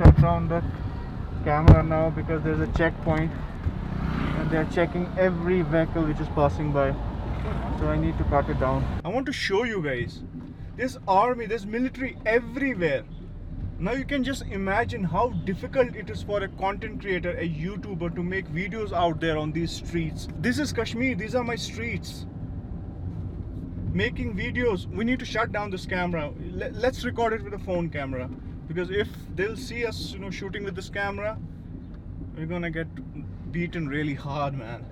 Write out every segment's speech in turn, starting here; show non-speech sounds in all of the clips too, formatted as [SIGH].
around the camera now because there's a checkpoint. And they're checking every vehicle which is passing by. So i need to cut it down. I want to show you guys this army this military everywhere. Now you can just imagine how difficult it is for a content creator a youtuber to make videos out there on these streets. This is kashmir these are my streets. Making videos we need to shut down this camera. Let's record it with a phone camera because if they'll see us you know shooting with this camera we're gonna get beaten really hard man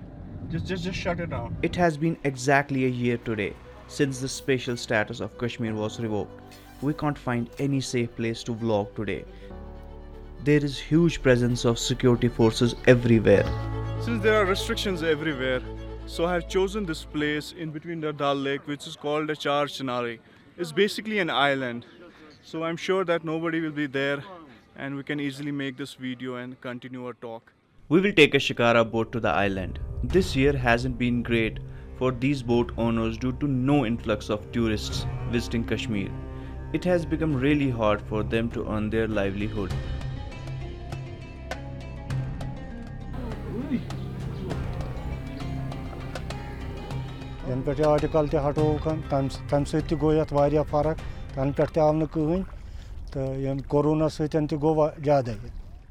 just just just shut it down It has been exactly a year today since the special status of Kashmir was revoked. We can't find any safe place to vlog today. There is huge presence of security forces everywhere. since there are restrictions everywhere so i have chosen this place in between the dal lake which is called a char chinari it's basically an island so I'm sure that nobody will be there and we can easily make this video and continue our talk. We will take a shikara boat to the island. This year hasn't been great for these boat owners due to no influx of tourists visiting Kashmir. It has become really hard for them to earn their livelihood.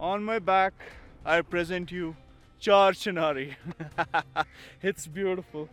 On my back, I present you Char ییٚمہِ [LAUGHS] It's beautiful.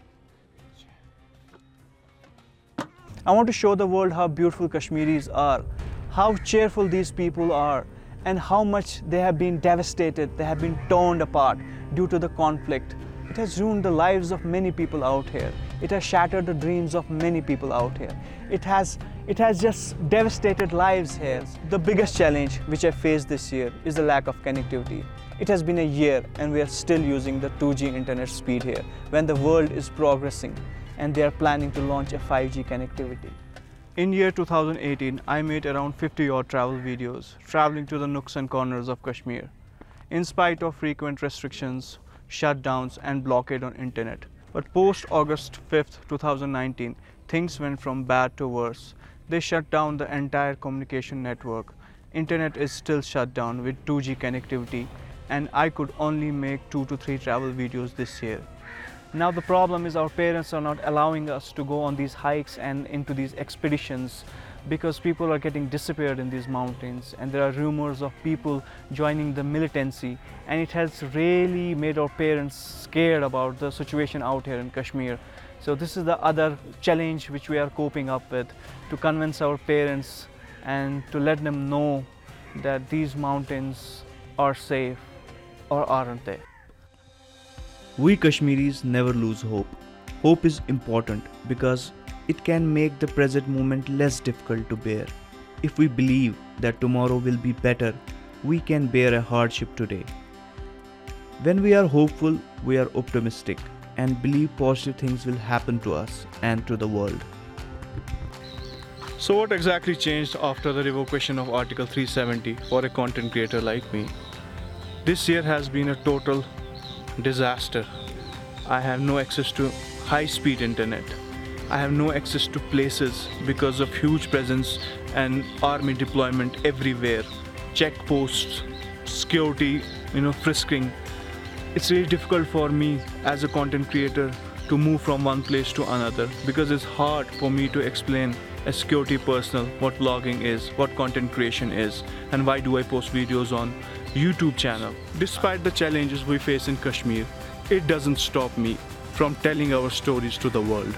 I want to show the world how beautiful Kashmiris are, how cheerful these people are, and how much they have been devastated, they have been torn apart due to the conflict. It has ruined the lives of many people out here. It has shattered the dreams of many people out here. It has it has just devastated lives here. The biggest challenge which I faced this year is the lack of connectivity. It has been a year and we are still using the 2G internet speed here when the world is progressing and they are planning to launch a 5G connectivity. In year 2018, I made around 50 odd travel videos traveling to the nooks and corners of Kashmir. In spite of frequent restrictions, shutdowns and blockade on internet. But post August 5th, 2019, things went from bad to worse. They shut down the entire communication network. Internet is still shut down with 2G connectivity and I could only make 2 to 3 travel videos this year. Now the problem is our parents are not allowing us to go on these hikes and into these expeditions because people are getting disappeared in these mountains and there are rumors of people joining the militancy and it has really made our parents scared about the situation out here in Kashmir. So this is the other challenge which we are coping up with to convince our parents and to let them know that these mountains are safe or aren't they? We Kashmiris never lose hope. Hope is important because it can make the present moment less difficult to bear. If we believe that tomorrow will be better, we can bear a hardship today. When we are hopeful, we are optimistic and believe positive things will happen to us and to the world. So, what exactly changed after the revocation of Article 370 for a content creator like me? This year has been a total disaster. I have no access to high speed internet. I have no access to places because of huge presence and army deployment everywhere. Checkposts, security, you know, frisking. It's really difficult for me as a content creator to move from one place to another because it's hard for me to explain as security personnel what vlogging is, what content creation is, and why do I post videos on YouTube channel. Despite the challenges we face in Kashmir, it doesn't stop me from telling our stories to the world.